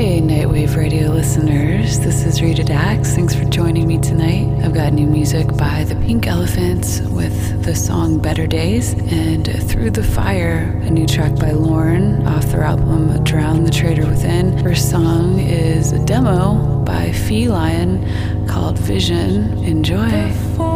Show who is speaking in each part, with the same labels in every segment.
Speaker 1: Hey, Nightwave Radio listeners, this is Rita Dax. Thanks for joining me tonight. I've got new music by the Pink Elephants with the song Better Days and Through the Fire, a new track by Lauren off their album Drown the Traitor Within. Her song is a demo by Feline called Vision. Enjoy.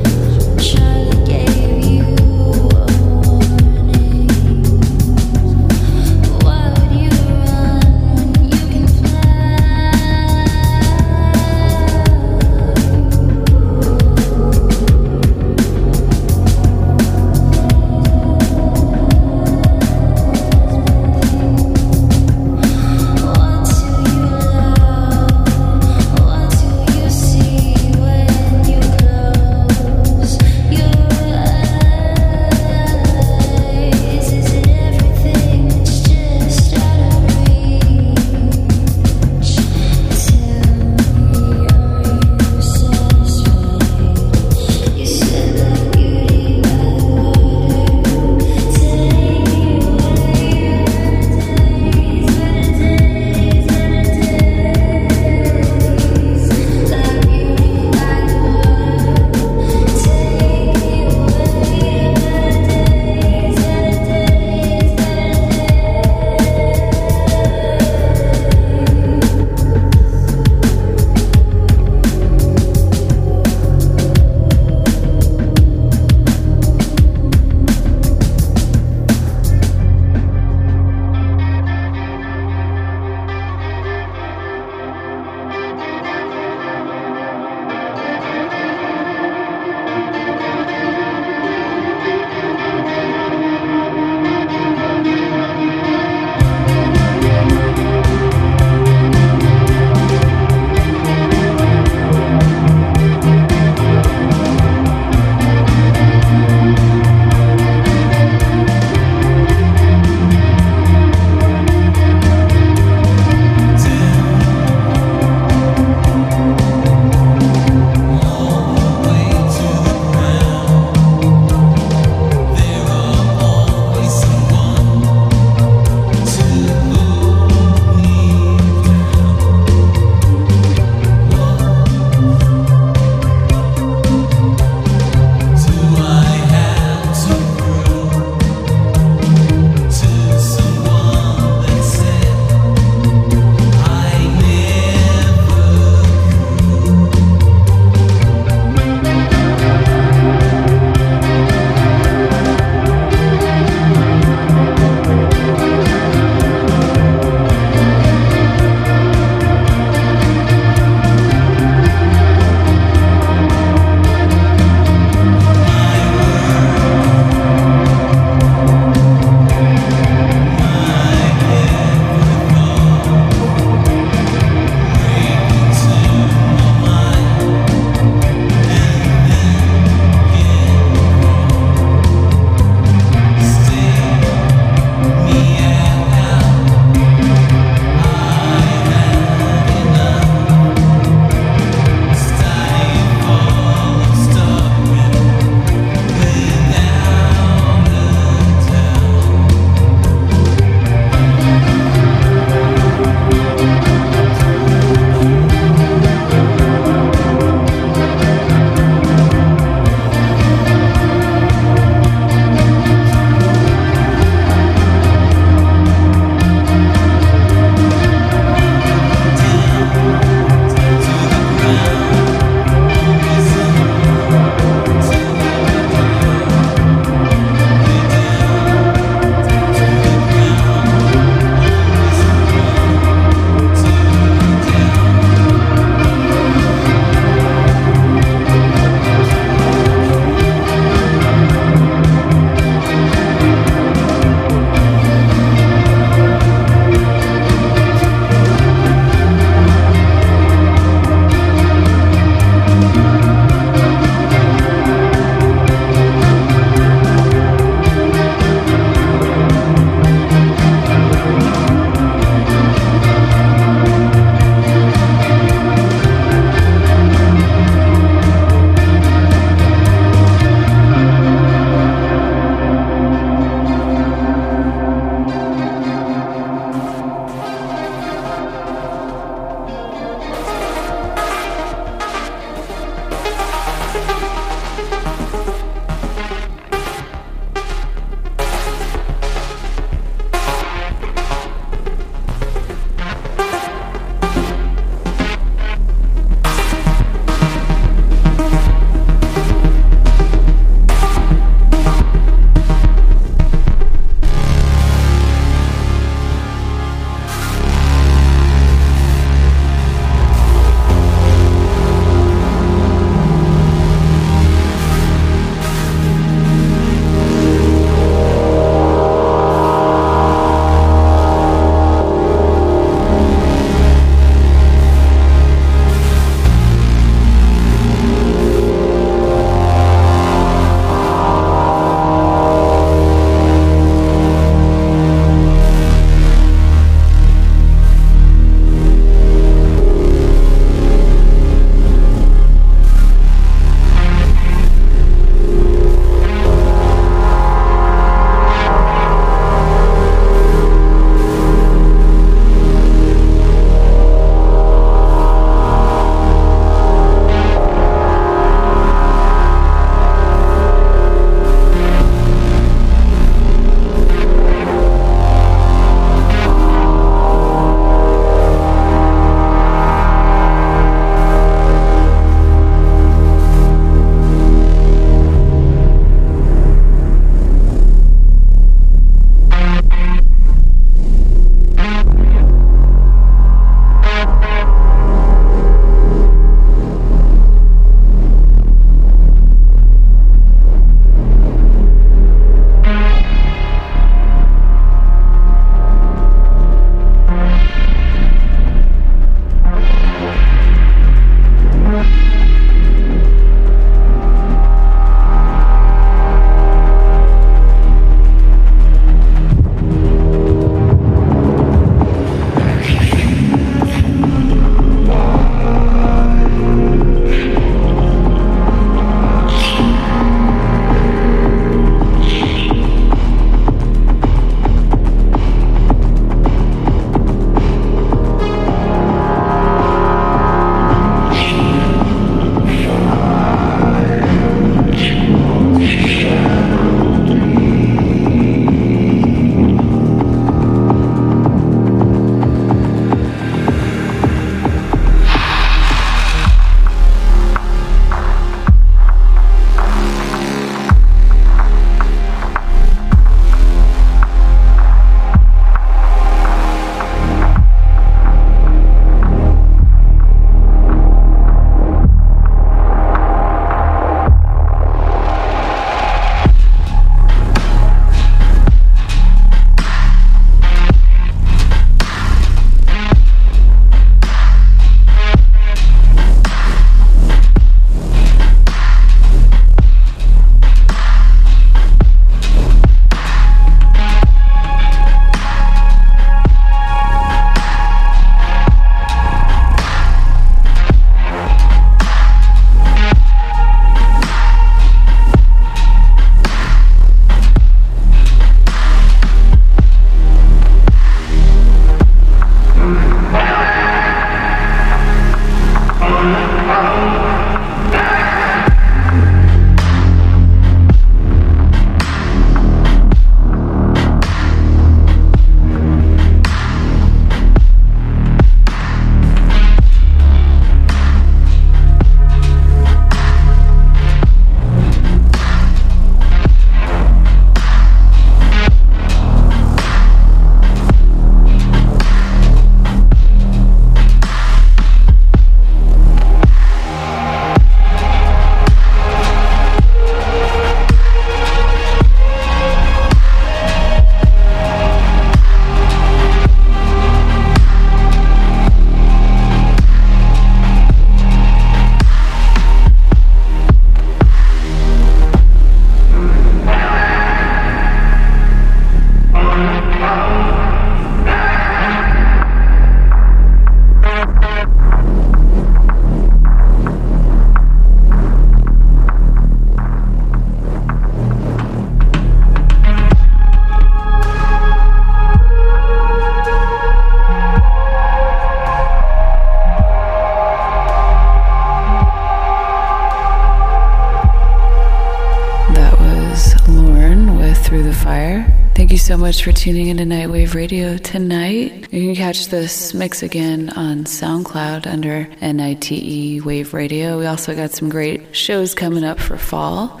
Speaker 2: Much for tuning into Nightwave Radio tonight. You can catch this mix again on SoundCloud under NITE Wave Radio. We also got some great shows coming up for fall.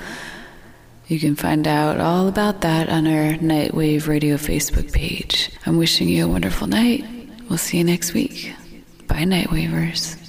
Speaker 2: You can find out all about that on our Nightwave Radio Facebook page. I'm wishing you a wonderful night. We'll see you next week. Bye, Nightwavers.